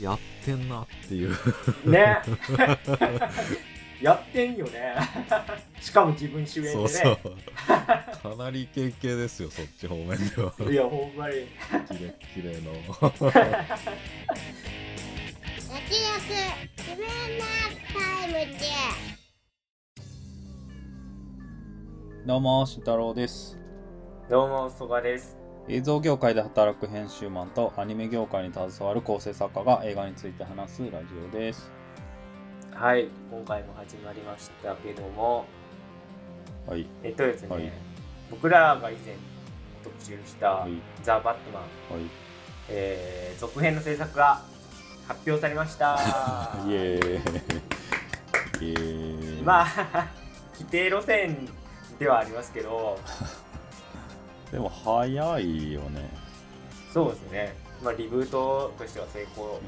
やってんなっていう。ね。やってんよね。しかも自分主演でね。そうそう。かなりイケイケですよそっち方面では。いやほんまに。キレッキレの。焼き自分のタイムでどうも、慎太郎です。どうも曽我です映像業界で働く編集マンとアニメ業界に携わる構成作家が映画について話すラジオです。はい今回も始まりましたけどもはい。えっとですね、はい僕らが以前特集したはい「ザ・バットマンはい。」えー続編の制作が発表されました イエーイ。イエーイ。まあ 規定路線ではありますけど でも早いよね。そうですね、まあ、リブートとしては成功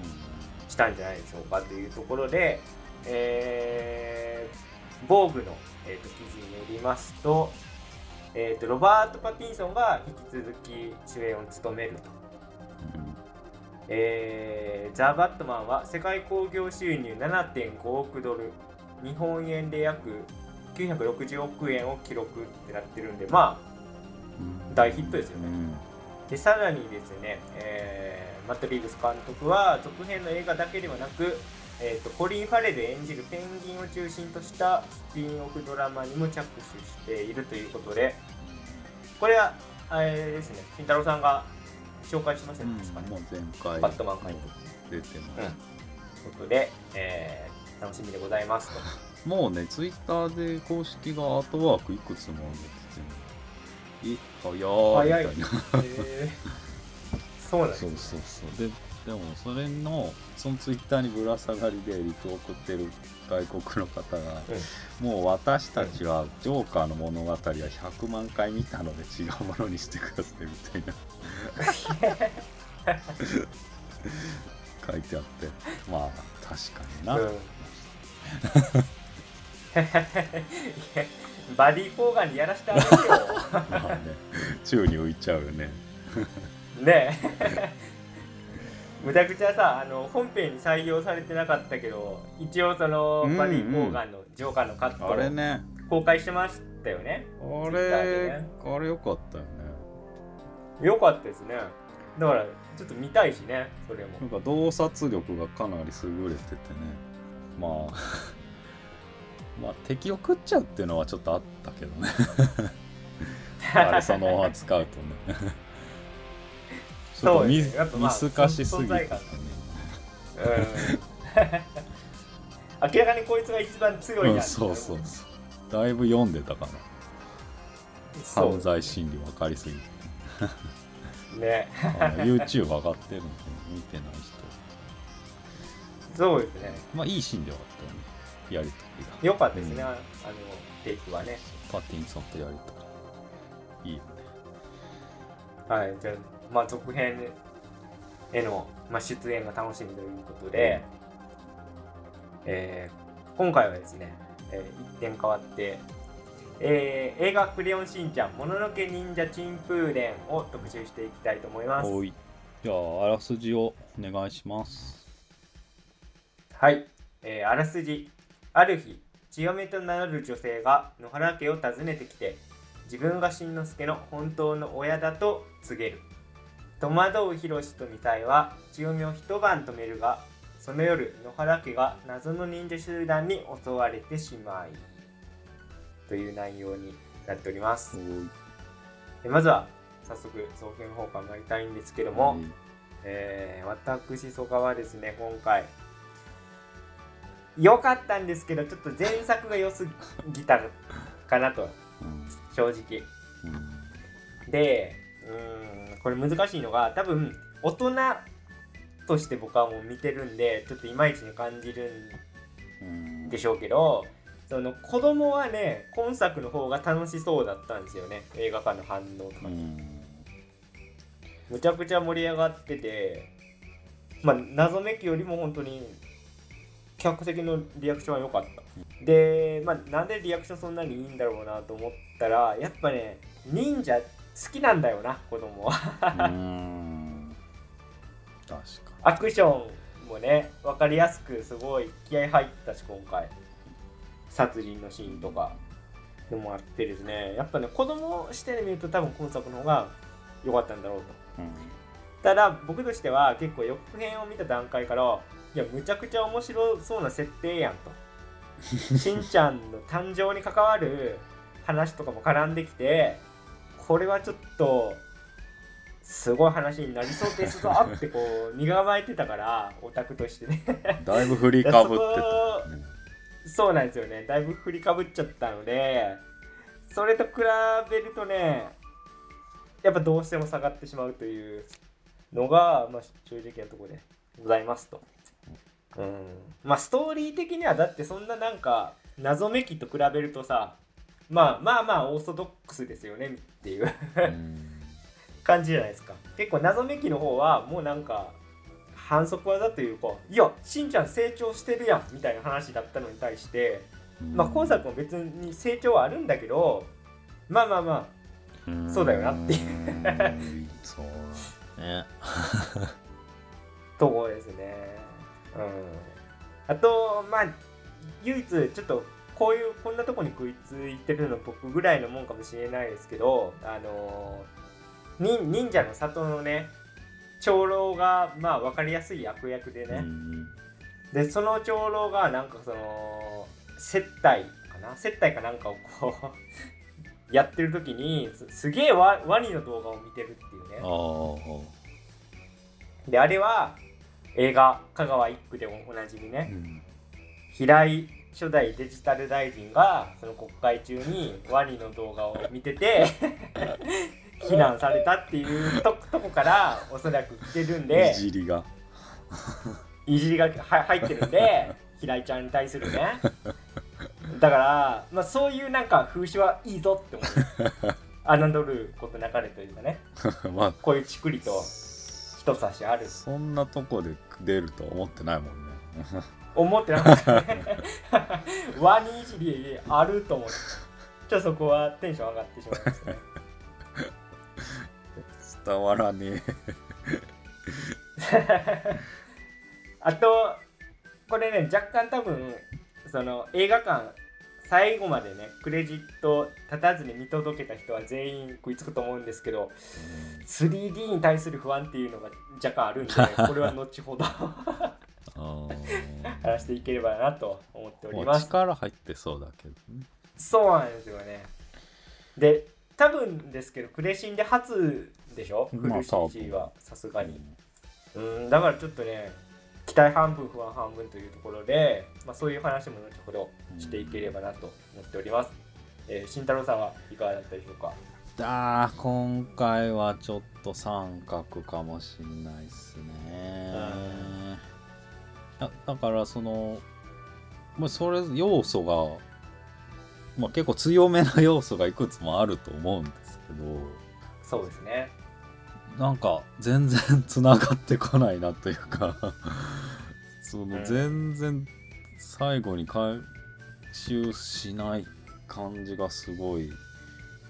うしたんじゃないでしょうかというところで、えー、防具の、えー、と記事によりますと,、えー、とロバート・パティンソンが引き続き主演を務めると、ん。えーザ・バットマンは世界興行収入7.5億ドル日本円で約960億円を記録ってなってるんでまあうん大ヒットですよね。うん。でさらにですね、えーマット・リーブス監督は続編の映画だけではなく、えー、とコリン・ファレル演じるペンギンを中心としたスピンオフドラマにも着手しているということでこれはあれですね慎太郎さんが紹介しましたね、確かもうに前回バットマン監督出てます。ということで、えー楽しみでございますと。もうね、ツイッターで公式がアートワークいくつも上げてて、え、早い。みたいな。えー。そうなんですそうそうそう。ででもそれのそのツイッターにぶら下がりでリプを送ってる外国の方が、もう私たちはジョーカーの物語は100万回見たので違うものにしてくださいみたいな。書いてあって。まあ確かにな、うん。い やバディ・フォーガンにやらせてあげてよ。まあね。宙に浮いちゃうよね。ねえ。むちゃくちゃさあの本編に採用されてなかったけど一応そのうんうん。バディ・フォーガンのジョーカーのカットあれね。を公開してましたよね。あれ、ね。あれよかったよね。よかったですね。だからちょっと見たいしねそれも。なんか洞察力がかなり優れててね。まあまあ敵を食っちゃうっていうのはちょっとあったけどね。あれそのまま使うとね。ちょっと見,、見透かしすぎて存在感うん。明らかにこいつが一番強いな、う。ん、そうそうそう。だいぶ読んでたからそう。犯罪心理分かりすぎて。ね。YouTube 上がってるんで見てない人。そうですね。まあいいシーンではあったよね。やりとよかったですね、うんあのテイクはね。パティンソンとやりとりいいよね。はい、じゃあ、まあ、続編への、まあ、出演が楽しみということで、えー今回はですね、えー一点変わって、えー映画「クレヨンしんちゃんもののけ忍者チンプーレン」を特集していきたいと思います。おい。じゃああらすじをお願いします。はい、えーあらすじある日強めと名乗る女性が野原家を訪ねてきて自分がしんのすけの本当の親だと告げる。戸惑うヒロシとミサイは強めを一晩止めるがその夜野原家が謎の忍者集団に襲われてしまいという内容になっております。おい。えまずは早速造形の方から参りたいんですけども、はい。えー私曽我はですね今回良かったんですけどちょっと前作が良すぎたかなと。うん正直。うん。でうーんこれ難しいのが多分大人として僕はもう見てるんでちょっといまいちに感じるうんんでしょうけどその子供はね今作の方が楽しそうだったんですよね。映画館の反応とか。にうん。むちゃくちゃ盛り上がっててまあ謎めきよりも本当に客席のリアクションは良かった。でまあなんでリアクションそんなにいいんだろうなと思ったらやっぱね忍者好きなんだよな子供は。うん。確かアクションもね分かりやすくすごい気合入ったし今回。殺人のシーンとかでもあってですね。やっぱね子供視点で見ると多分今作の方が良かったんだろうと。ただ僕としては結構予告編を見た段階からいやむちゃくちゃ面白そうな設定やんと。しんちゃんの誕生に関わる話とかも絡んできてこれはちょっとすごい話になりそうですぞってこう身構えてたからオタクとしてね。だいぶ振りかぶってた、ね、そうなんですよね。だいぶ振りかぶっちゃったのでそれと比べるとねやっぱどうしても下がってしまうというのが、まあ、正直なところでございますと。うん、まあストーリー的にはだってそんななんか謎めきと比べるとさまあまあまあオーソドックスですよねっていう感じじゃないですか。結構謎めきの方はもうなんか反則技というかいやしんちゃん成長してるやんみたいな話だったのに対してまあ今作も別に成長はあるんだけどまあまあまあそうだよなっていう。そうね。とこですね。うんあとまあ唯一ちょっとこういうこんなとこに食いついてるの僕ぐらいのもんかもしれないですけどあの忍忍者の里のね長老がまあ分かりやすい悪役でね、うん、でその長老がなんかその接待かな？接待かなんかをこう やってる時にすげえワワニの動画を見てるっていうね。であれは映画「香川一区」でもおなじみね、うん、平井初代デジタル大臣がその国会中にワニの動画を見てて 非難されたっていうととこからおそらく来てるんでいじりが。いじりがは入ってるんで 平井ちゃんに対するね。だから、まあ、そういうなんか風刺はいいぞって思う。侮ることなかれというかね、まあ、こういうちくりと人差しある。そんなとこで出ると思ってないもんね。思ってなかったね。ワニいじりあると思ってちょっとそこはテンション上がってしまいましたね伝わらねえ。あとこれね若干多分その映画館最後までねクレジット立たずに見届けた人は全員食いつくと思うんですけど、うん、3D に対する不安っていうのが若干あるんで これは後ほど。話していければなと思っております。力入ってそうだけどね。そうなんですよね。で多分ですけどクレシンで初でしょ？フル CG はさすがに。うんだからちょっとね期待半分不安半分というところで、まあ、そういう話も後ほどしていければなと思っております、えー、慎太郎さんはいかがだったでしょうか？あ今回はちょっと三角かもしんないっすね。だだからその、まあ、それ要素が、まあ、結構強めな要素がいくつもあると思うんですけど。そうですね。なんか全然つながってこないなというか。その全然最後に回収しない感じがすごい、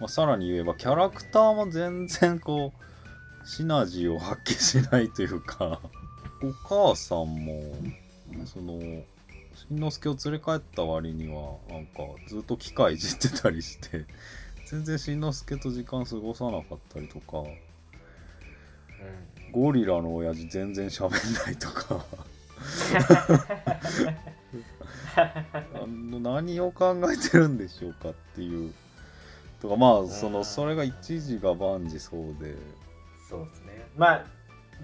まあ、さらに言えばキャラクターも全然こうシナジーを発揮しないというか。お母さんもそのしんのすけを連れ帰った割にはなんかずっと機械いじってたりして全然しんのすけと時間過ごさなかったりとか、うん、ゴリラの親父全然喋んないとか あの何を考えてるんでしょうかっていう。とかまあそのそれが一時が万事そうで。そうですね。まあ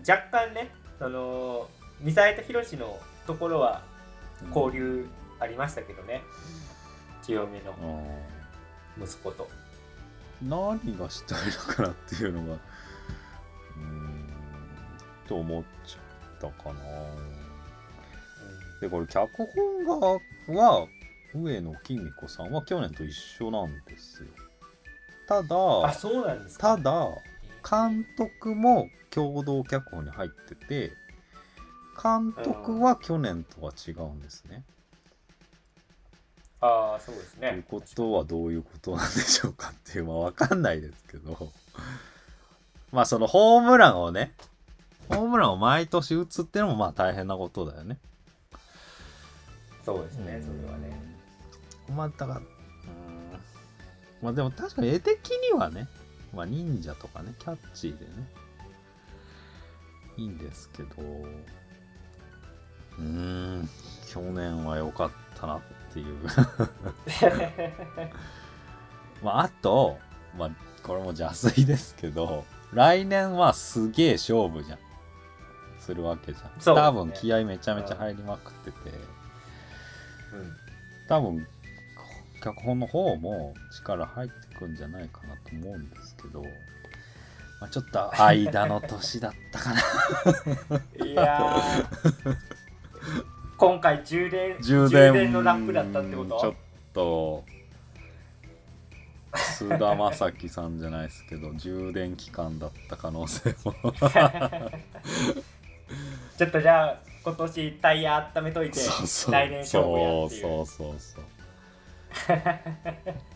若干ねそのミサイとヒロシのところは交流ありましたけどね、うん、清めの息子と。何がしたいのかなっていうのがうんと思っちゃったかな、でこれ脚本側は上野紀美子さんは去年と一緒なんですよ。ただあそうなんですただ監督も共同脚本に入ってて監督は去年とは違うんですね。ああそうですね。ということはどういうことなんでしょうかっていうまあ分かんないですけど。まあそのホームランをねホームランを毎年打つってのもまあ大変なことだよねそうですねそれはね。うんまあだからうん。まあでも確かに絵的にはねまあ忍者とかねキャッチーでねいいんですけどうーん去年は良かったなっていう。まああとまあこれも邪推ですけど来年はすげえ勝負じゃん。するわけじゃん、ね。多分気合めちゃめちゃ入りまくってて、うん多分脚本の方も力入ってくんじゃないかなと思うんですけど、まあ、ちょっと間の年だったかな。いやー。今回充電充電。のラップだったってこちょっとと菅田将暉さんじゃないですけど充電期間だった可能性も。ちょっとじゃあ今年タイヤ温めといてそうそう。来年勝負やっていう。そうそうそう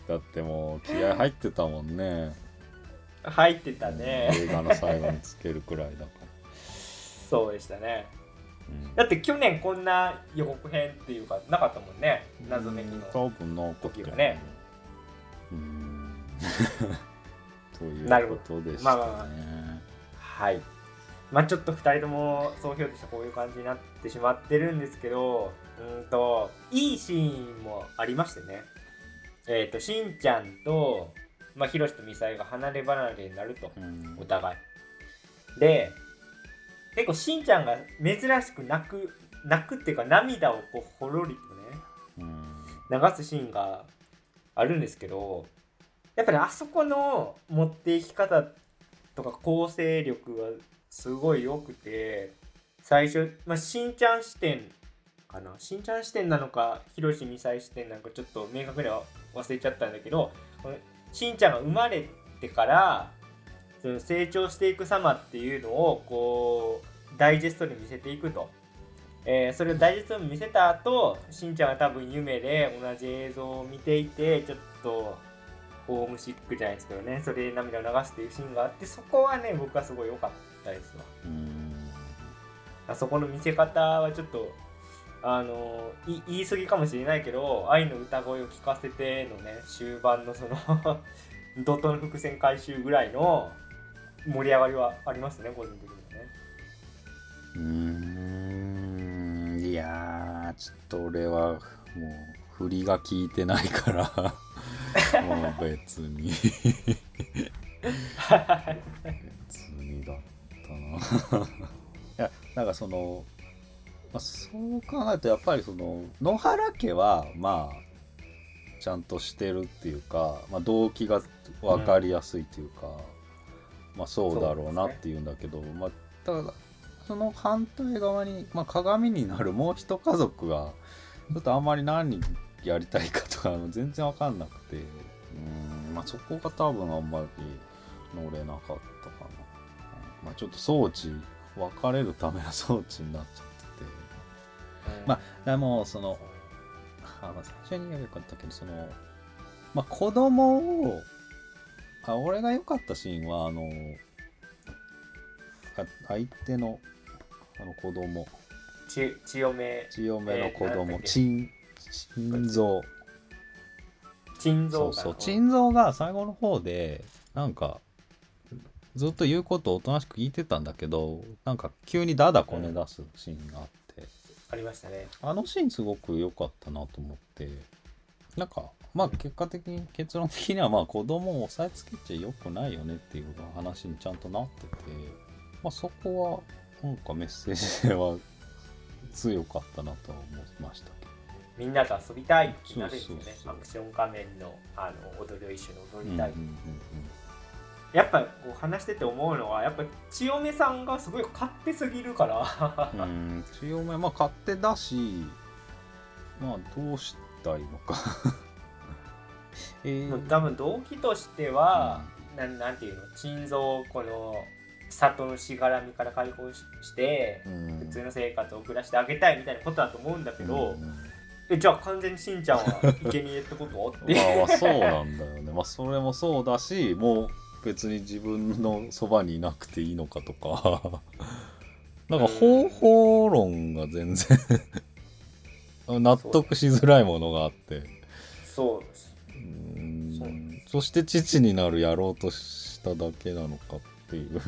だってもう気合入ってたもんね。入ってたね。映画の最後につけるくらいだから、そうでしたね。うん。だって去年こんな予告編っていうかなかったもんね。謎めきの多分残ってる時はね。うーん。ということでしたね、まあまあまはいまあちょっと2人とも総評としてこういう感じになってしまってるんですけどうんといいシーンもありましてね。えっ、としんちゃんとまあひろしとみさえが離れ離れになるとうん。お互い。で結構しんちゃんが珍しく泣く泣くっていうか涙をこうほろりとねうん。流すシーンがあるんですけどやっぱりあそこの持っていき方とか構成力がすごい良くて最初、まあ、しんちゃん視点かな？しんちゃん視点なのかひろしみさえ視点なのかちょっと明確には忘れちゃったんだけどしんちゃんが生まれてからその成長していく様っていうのをこうダイジェストで見せていくと。えーそれをダイジェストに見せた後しんちゃんが多分夢で同じ映像を見ていてちょっとホームシックじゃないですけどねそれで涙を流すっていうシーンがあってそこはね僕はすごい良かったですわ。うん。あそこの見せ方はちょっとあのい言い過ぎかもしれないけど愛の歌声を聞かせてのね終盤のその怒涛の伏線回収ぐらいの盛り上がりはありますね個人的にはね。うーん。いやーちょっと俺はもう振りが効いてないから。もう別に。別にだったな。いやなんかその、まあ、そう考えるとやっぱりその野原家はまあちゃんとしてるっていうか、まあ、動機が分かりやすいっていうか、まあそうだろうなっていうんだけど、まあただその反対側に、まあ、鏡になるもう一家族がちょっとあんまり何やりたいかとか全然分かんなくてうん、まあ、そこが多分あんまり乗れなかったか、まあ、ちょっと装置別れるための装置になっちゃってて。まあでもそのあ、まあ、最初に言えばよかったけどそのまあ子供をあ俺が良かったシーンはあのあ相手のあの子供。ち強め千代目の子供。えーなんだっけ。珍珍蔵珍蔵そうそう。珍蔵が最後の方でなんかずっと言うことをおとなしく聞いてたんだけどなんか急にダダこね出すシーンがあって、ありましたね。あのシーンすごく良かったなと思って。なんかまあ結果的に結論的にはまあ子供を押さえつけちゃ良くないよねっていう話にちゃんとなっててまあそこはなんかメッセージ性は強かったなとは思いましたけど。みんなと遊びたいってなるんですよね。アクション仮面のあの踊りを一緒に踊りたい、うんうんうんやっぱこう話してて思うのはやっぱ千代目さんがすごい勝手すぎるから。うんうん強め。まあ勝手だしまあどうしたいのか。えー。多分動機としては、なんなんていうの？珍蔵をこの里のしがらみから解放ししてうん。普通の生活を送らせてあげたいみたいなことだと思うんだけど、うん。うんえじゃあ完全にしんちゃんは生贄ってこと？って。まあまあそうなんだよね。まあそれもそうだしもう別に自分のそばにいなくていいのかとか。なんか方法論が全然 納得しづらいものがあって。そうです。そうん。そして父になるやろうとしただけなのかっていう。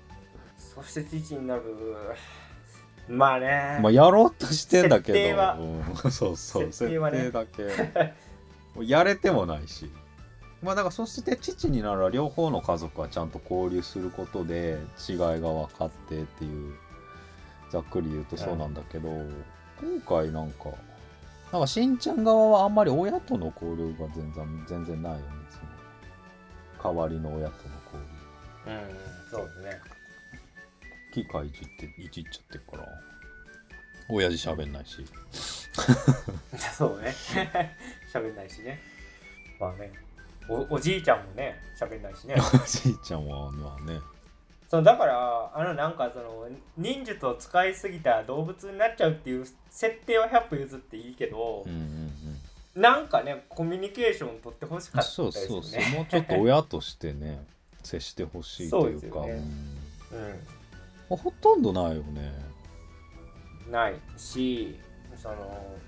そして父になる。まあね。まあやろうとしてんだけど。設定は。うん、そうそう。設定だけ。やれてもないしまあだからそして父になるは両方の家族はちゃんと交流することで違いが分かってっていうざっくり言うとそうなんだけど、今回なんかなんかしんちゃん側はあんまり親との交流が全然全然ないよね。その代わりの親との交流。うんそうですね。機械いじっていじっちゃってるから親父喋んないし。そうね。喋んないしね。まあねおおじいちゃんもね喋んないしね。おじいちゃんはまあね。そうだからあのなんかその忍術を使いすぎたら動物になっちゃうっていう設定は100歩譲っていいけどうん、うんうん。なんかねコミュニケーション取ってほしかったですそうよね。そうそうもうちょっと親としてね 接してほしいというか。そうですよね。うん。ほとんどないよね。うん。ないしその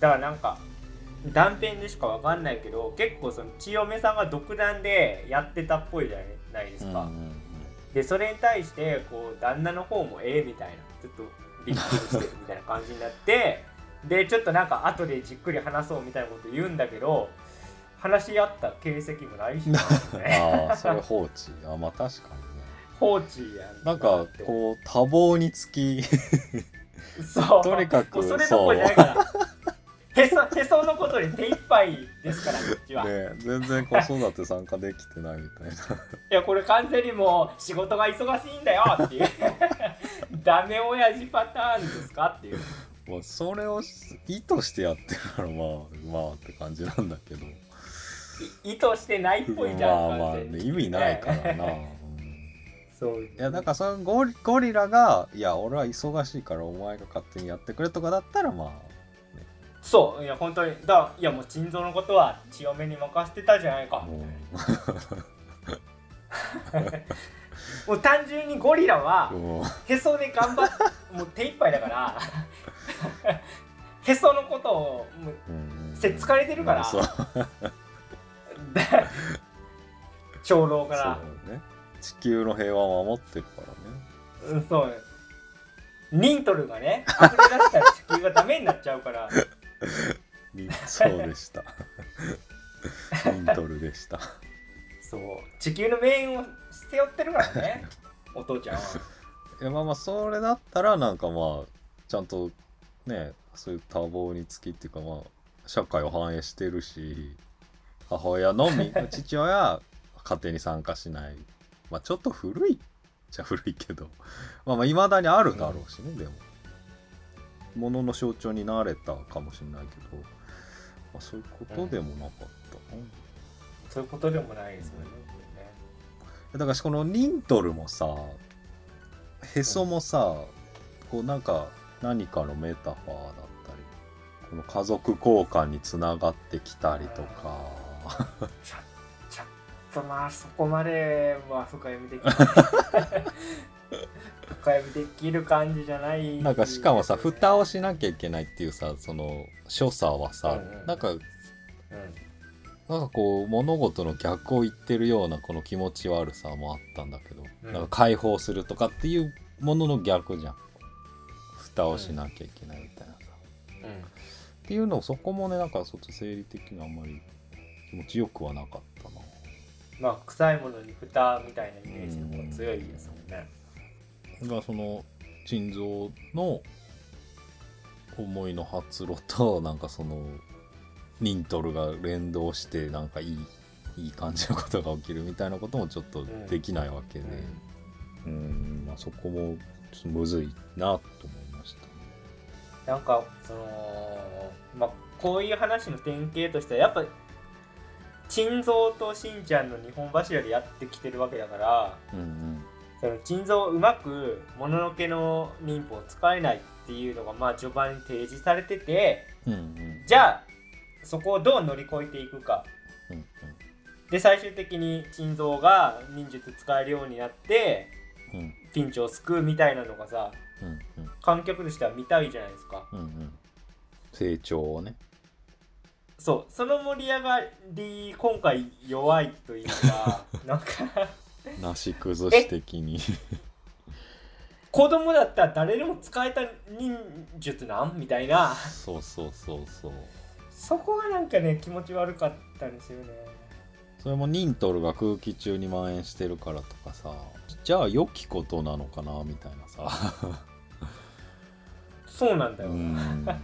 だからなんか断片でしかわかんないけど結構その千代目さんが独断でやってたっぽいじゃないですか、うんうんでそれに対してこう旦那の方もええみたいなちょっとびっくりしてるみたいな感じになってでちょっとなんか後でじっくり話そうみたいなこと言うんだけど話し合った形跡もないし、ね、ああそれ放置。あまあ確かにね。放置やん。なんかこう多忙につき。うそう。とにかくそれどころじゃないからへそへそのことに手一杯ですからこっちは、ね全然子育て参加できてないみたいな。いやこれ完全にもう仕事が忙しいんだよっていう。ダメ親父パターンですかっていう。まあそれを意図してやってるからまあまあって感じなんだけど。い意図してないっぽいじゃんまあまあ、ね、意味ないからな、うんそう。いやだからそのゴリゴリラがいや俺は忙しいからお前が勝手にやってくれとかだったらまあそういや本当にだいやもう腎臓のことは強めに任せてたじゃないか。もう もう単純にゴリラはへそで頑張っもう手一杯だから へそのことをもううん。せっつかれてるから 長老から。ね。地球の平和を守ってるからね。うんそう。ニントルがね溢れ出したら地球がダメになっちゃうから。にそうでした。イントルでした。そう地球の命運を背負ってるからね。お父ちゃんは。いやまあまあそれだったらなんかまあちゃんとねそういう多忙につきっていうかまあ社会を反映してるし母親のみ 父親は家庭に参加しない。まあちょっと古いっちゃ古いけどまあまあいまだにあるだろうしね、でもものの象徴になれたかもしれないけど、まあ、そういうことでもなかったな、そういうことでもないですよねだからこのニントルもさへそもさ、こうなんか何かのメタファーだったりこの家族交換につながってきたりとか、ちょちょっとまあそこまでは深読みできない 深読みできる感じじゃない。なんかしかもさ蓋をしなきゃいけないっていうさその所作はさ、うんうん。なんかうん。なんかこう物事の逆を言ってるようなこの気持ち悪さもあったんだけど、うん。なんか解放するとかっていうものの逆じゃん。蓋をしなきゃいけないみたいなさ、っていうのをそこもねなんかちょっと生理的にあんまり気持ちよくはなかったな。まあ臭いものに蓋みたいなイメージの方が強いですもんねがその腎臓の思いの発露と なんかそのニントルが連動してなんかいいいい感じのことが起きるみたいなこともちょっとできないわけで。うん。まあ、そこもちょっとむずいなと思いましたね。なんかそのまあこういう話の典型としてはやっぱ珍蔵としんちゃんの日本柱でやってきてるわけだからうんその珍蔵をうまくもののけの民法を使えないっていうのがまあ序盤に提示されててうんうん。うんじゃあそこをどう乗り越えていくか。うんで最終的に珍蔵が忍術使えるようになってうん。ピンチを救うみたいなのがさうんうん。観客としては見たいじゃないですか。うんうん。成長をね。そう。その盛り上がり今回弱いというか なんかなし崩し的に。子供だったら誰でも使えた忍術なん？みたいな。そうそうそうそう。そこがなんかね気持ち悪かったんですよね。それもニントルが空気中に蔓延してるからとかさ。じゃあ良きことなのかなみたいなさ。そうなんだよ、う うん、んだか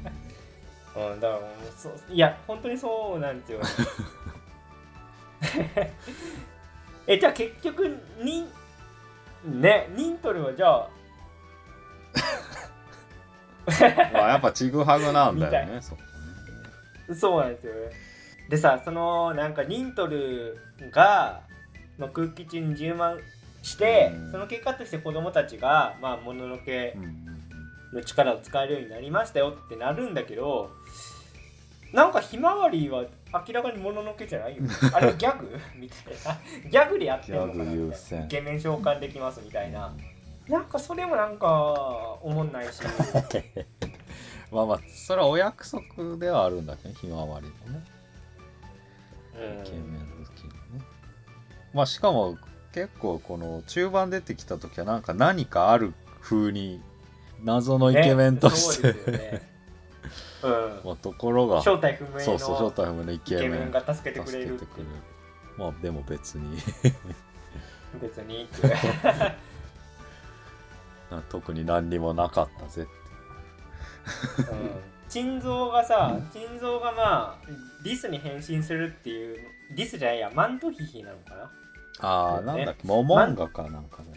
らもうそういや本当にそうなんですよ えじゃあ結局にねニントルはじゃあ まあやっぱちぐはぐなんだよみねそそうなんですよね。でさそのなんかニントルが、まあ、空気中に充満して、うん。その結果として子供たちがまあもののけの力を使えるようになりましたよってなるんだけどなんかひまわりは明らかにもののけじゃないよ。あれはギャグ？みたいな。ギャグでやってんのかな？みたいな先。イケメン召喚できますみたいな。なんかそれもなんかおもんないし。まあまあそれはお約束ではあるんだけどね。ひまわりのね。うんイケメン好きのね。まあしかも結構この中盤出てきた時はなんか何かある風に謎のイケメンとして、ねそうん。まあところが正体不明のそうそう正体不明のイイケメンが助けてくれるまあでも別に。別に 特に何にもなかったぜって。うん。腎臓がさ腎臓がまあリスに変身するっていうリスじゃないやマントヒヒなのかな？ああ、ねなんだっけ？モモンガかなんかね。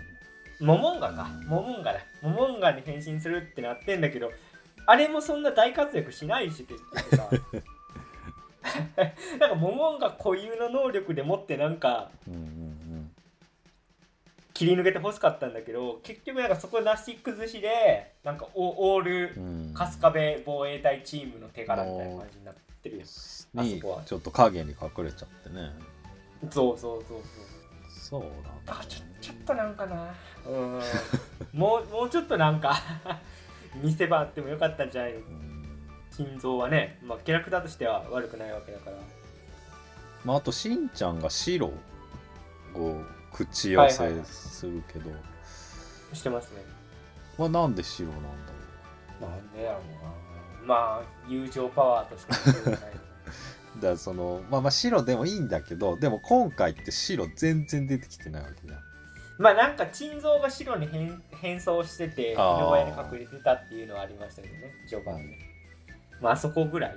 モモンガか。うん。モモンガだ。モモンガに変身するってなってんだけどあれもそんな大活躍しないしって言ってさ。なんかモモンガ固有の能力でもってなんかうんうん切り抜けて欲しかったんだけど結局なんかそこなし崩しでなんかオオール春日部防衛隊チームの手柄みたいな感じになってるよ。あにそこは。ちょっと影に隠れちゃってね。そうそうそうそう。そうなんだあちょちょっとなんかな。うん。もうもうちょっとなんか見せ場あってもよかったんじゃない？のうん心臓はね、まあ、キャラクターとしては悪くないわけだから。まああとしんちゃんが白を口寄せはいはいはいするけど、してますね。まあなんで白なんだろなんでやろうな。まあ友情パワーとしかない、う だそのまあまあ白でもいいんだけどでも今回って白全然出てきてないわけじゃんまあなんか腎臓が白に変変装してて色合いに隠れてたっていうのはありましたけどね序盤で、まああそこぐらい。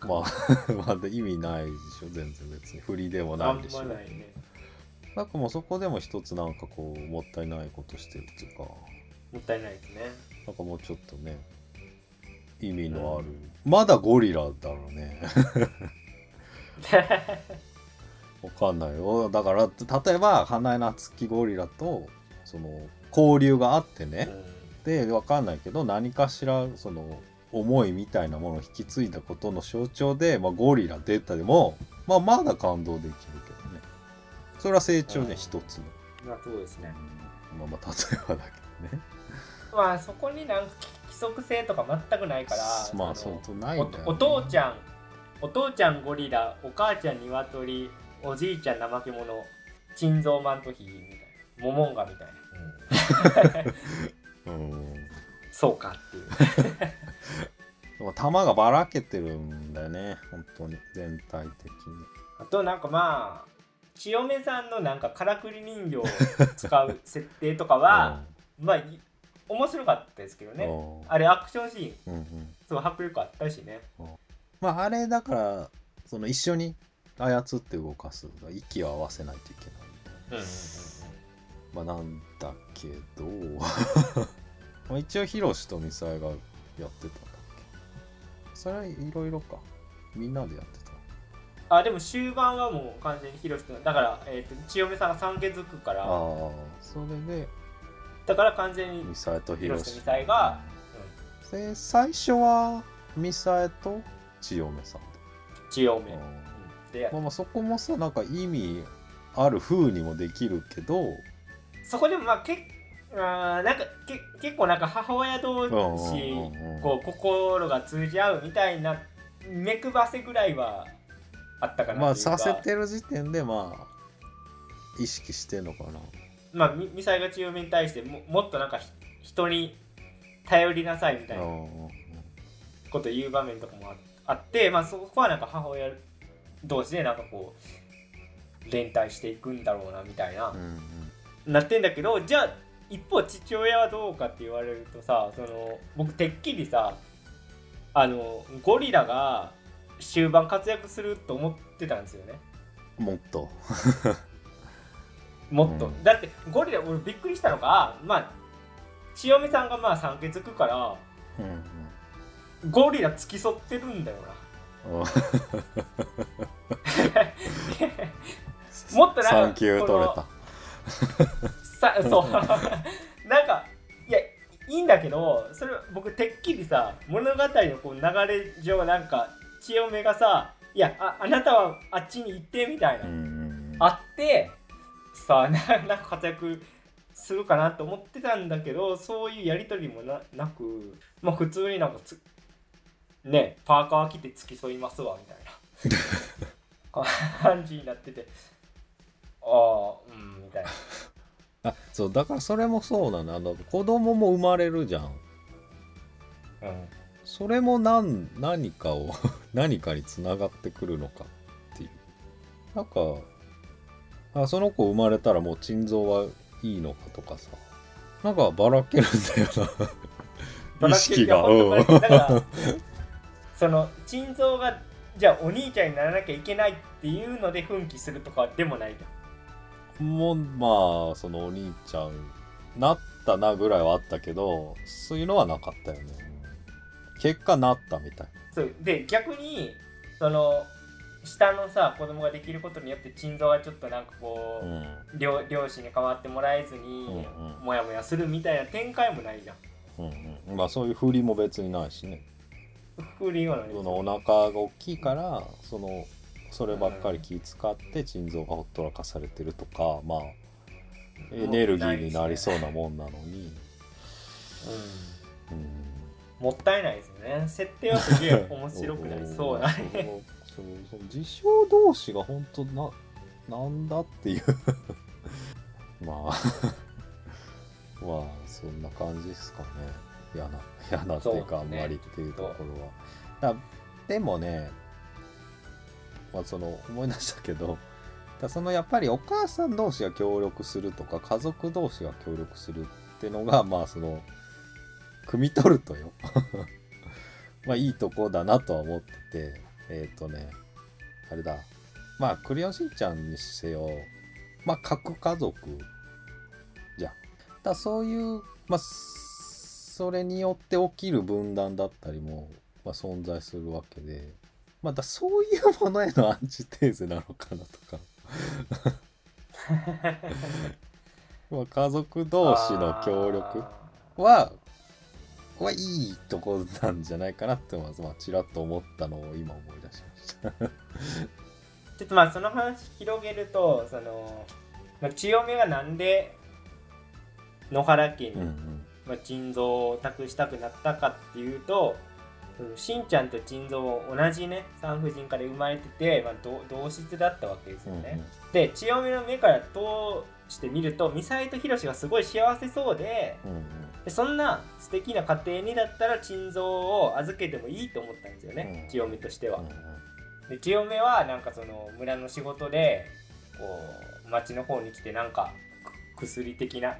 まあ まあ意味ないでしょ全然別に。振りでもあなんいでしょ。まないね。なんかもうそこでも一つなんかこうもったいないことしてるっていうか。もったいないですね。なんかもうちょっとね意味のある、まだゴリラだろうね わかんないよ。だから例えば花江夏樹ゴリラとその交流があってね、でわかんないけど何かしらその思いみたいなものを引き継いだことの象徴で、まあ、ゴリラ出たでも、まあ、まだ感動できるけどね。それは成長ねうん。一つの、まあそうですね。まあまあ例えばだけどね。まあそこになんか規則性とか全くないからまあそうとないんだよ、ね、おお父ちゃんお父ちゃんゴリラお母ちゃんニワトリおじいちゃん怠け者珍蔵マントヒみたいなモモンガみたいな、うん。そうかっていう。でも球がばらけてるんだよね本当に全体的に。あとなんかまあ千代目さんのなんかからくり人形を使う設定とかは、まあい面白かったですけどうんね。うん。あれアクションシーンうんうん。すごい迫力あったしね。まああれだからその一緒に操って動かす息を合わせないといけないみたいな。うんまあなんだけど。まあ一応ヒロシとミサイがやってたんだっけ。それはいろいろか。みんなでやってたあでも終盤はもう完全にヒロシとだから、えー、と千代目さんが三毛づくから。ああそれで。だから完全にミサイとヒヒロシとミサイが、で最初はミサイと千代目さん、千代目、うんでまあまあそこもさなんか意味ある風にもできるけどそこでもまあけあーなんかけ結構なんか母親同士こう心が通じ合うみたいな目くばせぐらいはあったかなまあさせてる時点でまあ意識してんのかな。まあみミサイが強めに対してももっとなんかひ人に頼りなさいみたいなこと言う場面とかもああってまあそこはなんか母親同士でなんかこう連帯していくんだろうなみたいな、うんうん。なってんだけどじゃあ一方父親はどうかって言われるとさその僕てっきりさあのゴリラが終盤活躍すると思ってたんですよね。もっと。もっと、うん。だってゴリラ俺びっくりしたのがまあ千代美さんがまあ産気づくからうんうん。ゴリラ付き添ってるんだよな もっとなんか3級取れた。さそう。なんかいやいいんだけどそれ僕てっきりさ物語のこう流れ上なんか千代目がさ「いやああなたはあっちに行って」みたいな、あってさあななんか活躍するかなと思ってたんだけどそういうやり取りもななくまあ普通になんかつねパーカー着て付き添いますわみたいな 感じになってて。ああうんみたいな。あそうだからそれもそうな。のあの子供も生まれるじゃん。うん。それも何何かを 何かにつながってくるのかっていう。なんかあその子生まれたらもう腎臓はいいのかとかさ。なんかばらけるんだよな。意識が。うん。その腎臓がじゃあお兄ちゃんにならなきゃいけないっていうので奮起するとかでもないじゃんもうまあそのお兄ちゃんなったなぐらいはあったけどそういうのはなかったよね。結果なったみたい。そう。で逆にその下のさ子供ができることによって腎臓がちょっとなんかこう、うん。両両親に代わってもらえずに、うんうん。モヤモヤするみたいな展開もないじゃん。うんうん。まあそういう振りも別にないしね不利がないそのお腹が大きいからそのそればっかり気使って腎臓がほったらかされてるとかまあエネルギーになりそうなもんなのに、うん。うん、もったいないですよね。設定はすげえ面白くなりそうなそうね。そうその自称同士が本当ななんだっていうまあまあそんな感じですかね嫌な 嫌なっていうかあんね。まりっていうところは。だでもねまあその思い出したけど だそのやっぱりお母さん同士が協力するとか家族同士が協力するってのがまあその汲み取るとよ。まあいいとこだなとは思っててえっ、とねあれだ。まあクレヨンしんちゃんにせよまあ核家族じゃん。だそういうまあそれによって起きる分断だったりも、まあ、存在するわけで。まあだそういうものへのアンチテーゼなのかなとか。まあ家族同士の協力ははいいとこなんじゃないかなってまずまあちらっと思ったのを今思い出しました。ちょっとまあその話広げるとそのまあ千代目がなんで野原家に、まあ、腎臓を託したくなったかっていうとしんちゃんと腎臓同じね産婦人科で生まれてて、まあ、同同室だったわけですよね。で千代目の目から通してみるとミサイとヒロシがすごい幸せそうでうんうんでそんな素敵な家庭にだったら腎臓を預けてもいいと思ったんですよね、うん千代目としては。うんで千代目はなんかその村の仕事でこう町の方に来てなんかく薬的な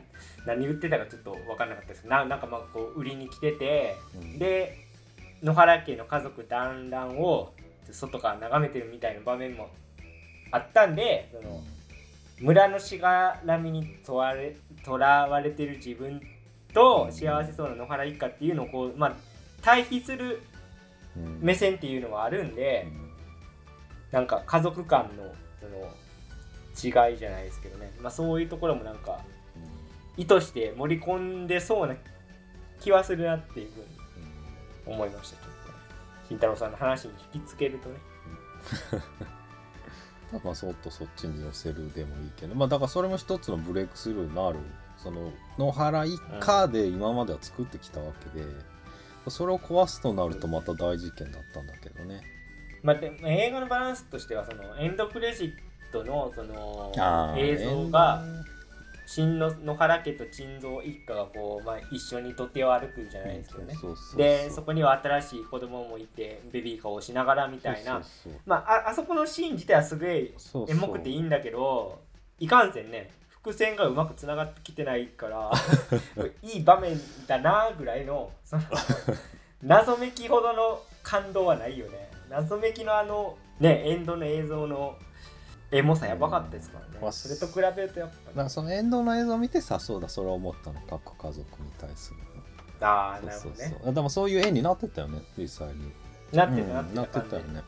何売ってたかちょっと分かんなかったです。けどななんかまあこう売りに来ててうん。で野原家の家族団らんを外から眺めてるみたいな場面もあったんでその村のしがらみにとわれとらわれてる自分と幸せそうな野原一家っていうのをこうまあ対比するうん。目線っていうのはあるんで、なんか家族間のその違いじゃないですけどね、まあ、そういうところもなんか意図して盛り込んでそうな気はするなっていうふうに思いましたちょっとね。慎太郎さんの話に引きつけるとね。まあそっとそっちに寄せるでもいいけど。まあだからそれも一つのブレイクスルーになるその野原一家で今までは作ってきたわけで、それを壊すとなるとまた大事件だったんだけどね。まあ、で映画のバランスとしてはそのエンドクレジットのその映像が新の野原家と珍蔵一家がこう、まあ、一緒に土手を歩くじゃないですけどね。でそこには新しい子供もいてベビーカーをしながらみたいな。まあああそこのシーン自体はすごいエモくていいんだけどいかんせんね伏線がうまくつながってきてないから いい場面だなぐらいのその 謎めきほどの感動はないよね。謎めきのあのねエンドの映像のエモさやばかったですからね、まあそれと比べるとやっだからそのエンドの映像を見てさそうだそれを思ったの各家族に対する。ぱああなるほどね。そうでもそういう絵になってたよね実際に。なってたなうんなってたたよね、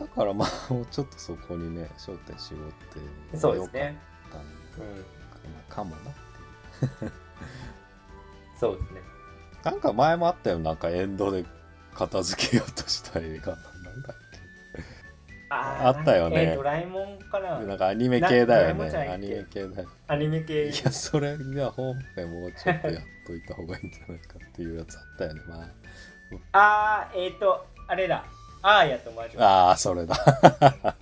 うん、だからまあもうちょっとそこにね焦点絞ってそうですねうん。かもなっていう。そうですね。なんか前もあったよなんかエンドで片付けようとした映画。なんだっあったよね。えードラえもんかなけなんかアニメ系だよなねアニメ系だよアニメ系。いやそれが本編もうちょっとやっといた方がいいんじゃないかっていうやつあったよね。まあ あえっ、ー、とあれだ。あーやと魔女ああーそれだ。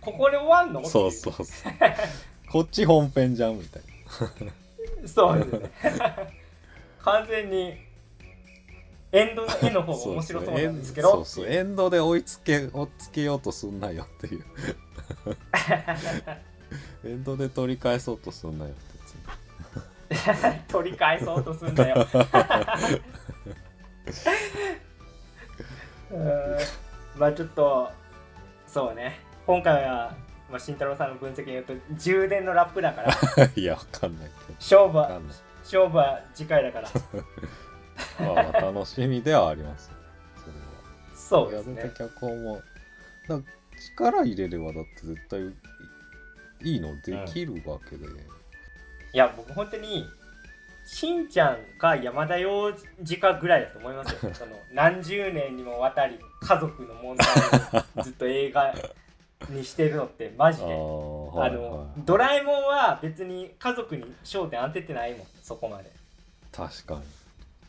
ここで終わんの？そうそうそう。こっち本編じゃんみたい そうですね。完全にエンドの絵の方なが面白そうなんですけど。そうそう。エンドで追いつけ追いつけようとすんなよっていう。エンドで取り返そうとすんなよってやつ。取り返そうとすんだよ。まあちょっとそうね。今回は、まあ、慎太郎さんの分析によると充電のラップだから。いやわかんないけ勝負は勝負は次回だからまあまあ楽しみではあります。それはそうですね。やめた脚本も力入れればだって絶対いいのできるわけで、いや僕本当にしんちゃんか山田洋次かぐらいだと思いますよ。その何十年にもわたり家族の問題をずっと映画にしてるのってマジあで。ーあの、はいはい。ドラえもんは別に家族に焦点当ててないもんそこまで。確かに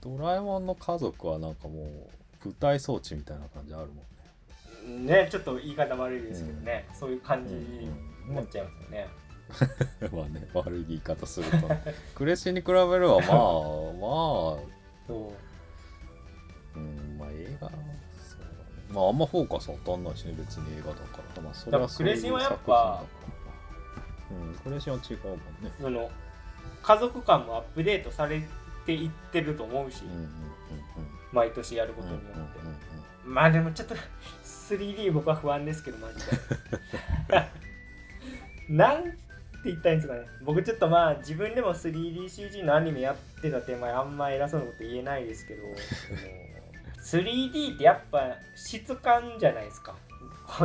ドラえもんの家族はなんかもう舞台装置みたいな感じあるもんね。ねちょっと言い方悪いですけどね、そういう感じにうんなっちゃいますよね、まあね悪い言い方するとクレシに比べればまあ まあそう。うんまあ映画そうだね。まああんまフォーカス当たんないしね別に映画だから。まあそれはだからクレシンはやっぱそういう作品だから。うんクレシンは違うもんね。その家族感もアップデートされていってると思うし、毎年やることうんによって、まあでもちょっと 3D 僕は不安ですけどマジで。なんて言ったらいいんですかね。僕ちょっとまあ自分でも 3DCG のアニメやってた手前あんま偉そうなこと言えないですけど。その 3D ってやっぱ質感じゃないですか。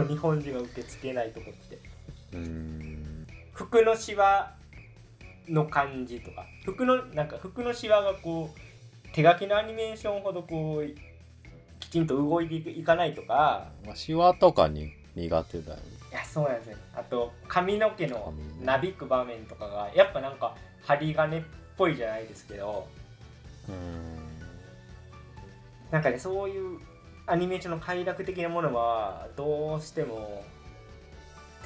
日本人が受け付けないとこって。服のシワの感じとか服のなんか服のシワがこう手書きのアニメーションほどこうきちんと動いていかないとかまあシワとかに苦手だよね。いやそうなんですよあと髪の毛のなびく場面とかがやっぱなんか針金っぽいじゃないですけどうーん。なんかねそういうアニメーションの快楽的なものはどうしても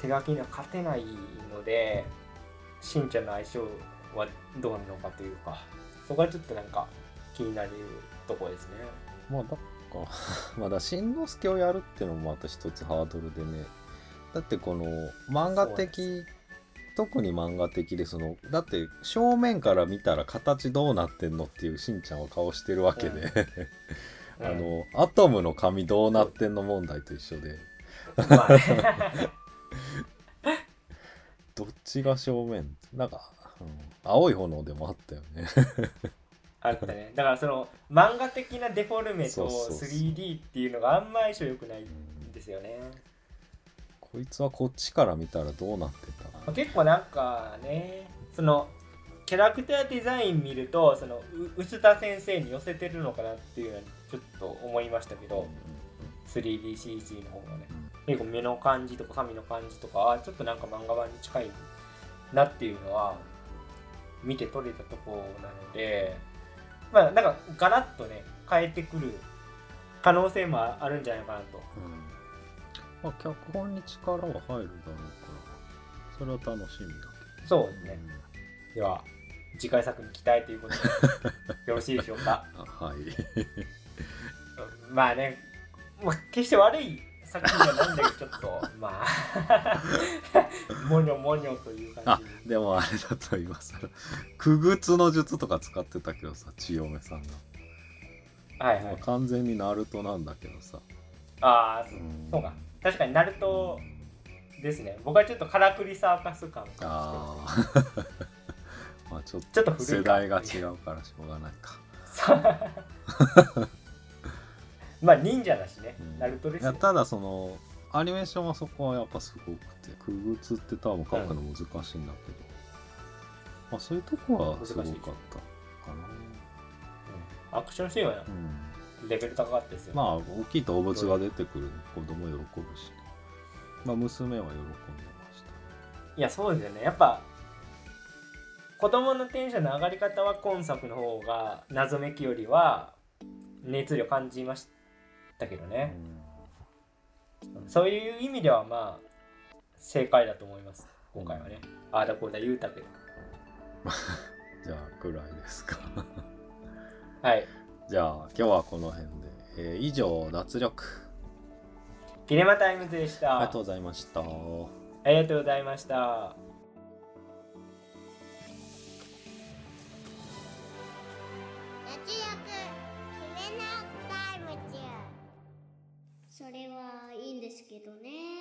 手書きには勝てないのでしんちゃんの相性はどうなのかというかそこはちょっとなんか気になるところですね。まあだから まだしんのすけをやるってのもまた一つハードルでね。だってこの漫画的特に漫画的でそのだって正面から見たら形どうなってんのっていうしんちゃんは顔してるわけで、あのアトムの髪どうなってんの問題と一緒で。まあね どっちが正面？なんか、うん青い炎でもあったよね。あったね。だからその漫画的なデフォルメとそうそうそう。3D っていうのがあんま相性良くないんですよね。こいつはこっちから見たらどうなってた？まあ結構なんかねそのキャラクターデザイン見るとそのう臼田先生に寄せてるのかなっていうのはちょっと思いましたけど。3DCG の方がね結構目の感じとか髪の感じとかはちょっとなんか漫画版に近いなっていうのは見て取れたところなのでまあなんかガラッとね変えてくる可能性もあるんじゃないかなと。うん。まあ、脚本に力は入るだろうからそれは楽しみだけど、そうですね。では次回作に期待ということで よろしいでしょうか？あはい。まあね、まあ、決して悪い作品じゃないんだけどちょっとまあもにょもにょという感あじにでもあれだと今更くぐつの術とか使ってたけどさ千代目さんが、はいはい。まあ完全にナルトなんだけどさ、ああうん。そうか。確かにナルトですね。僕はちょっとカラクリサーカス感がああまあちょっ ちょっと世代が違うからしょうがないか、まあ忍者だしね、うん。ナルトですよ。いやただそのアニメーションはそこはやっぱすごくてくぐつって多分書くの難しいんだけど、まあそういうとこはすごかったかな。アクションシーンはうん。レベル高かったですよ、まあ大きい動物が出てくる子供喜ぶし、まあ娘は喜んでました。いやそうですよね。やっぱ子供のテンションの上がり方は今作の方が謎めきよりは熱量感じましたけどね、そういう意味ではまあ正解だと思います。今回はね、ああだこうだ言うたけど。じゃあぐらいですか。はい。じゃあ今日はこの辺で、えー以上脱力。キネマタイムズでした。ありがとうございました。ありがとうございました。脱力ですけどね。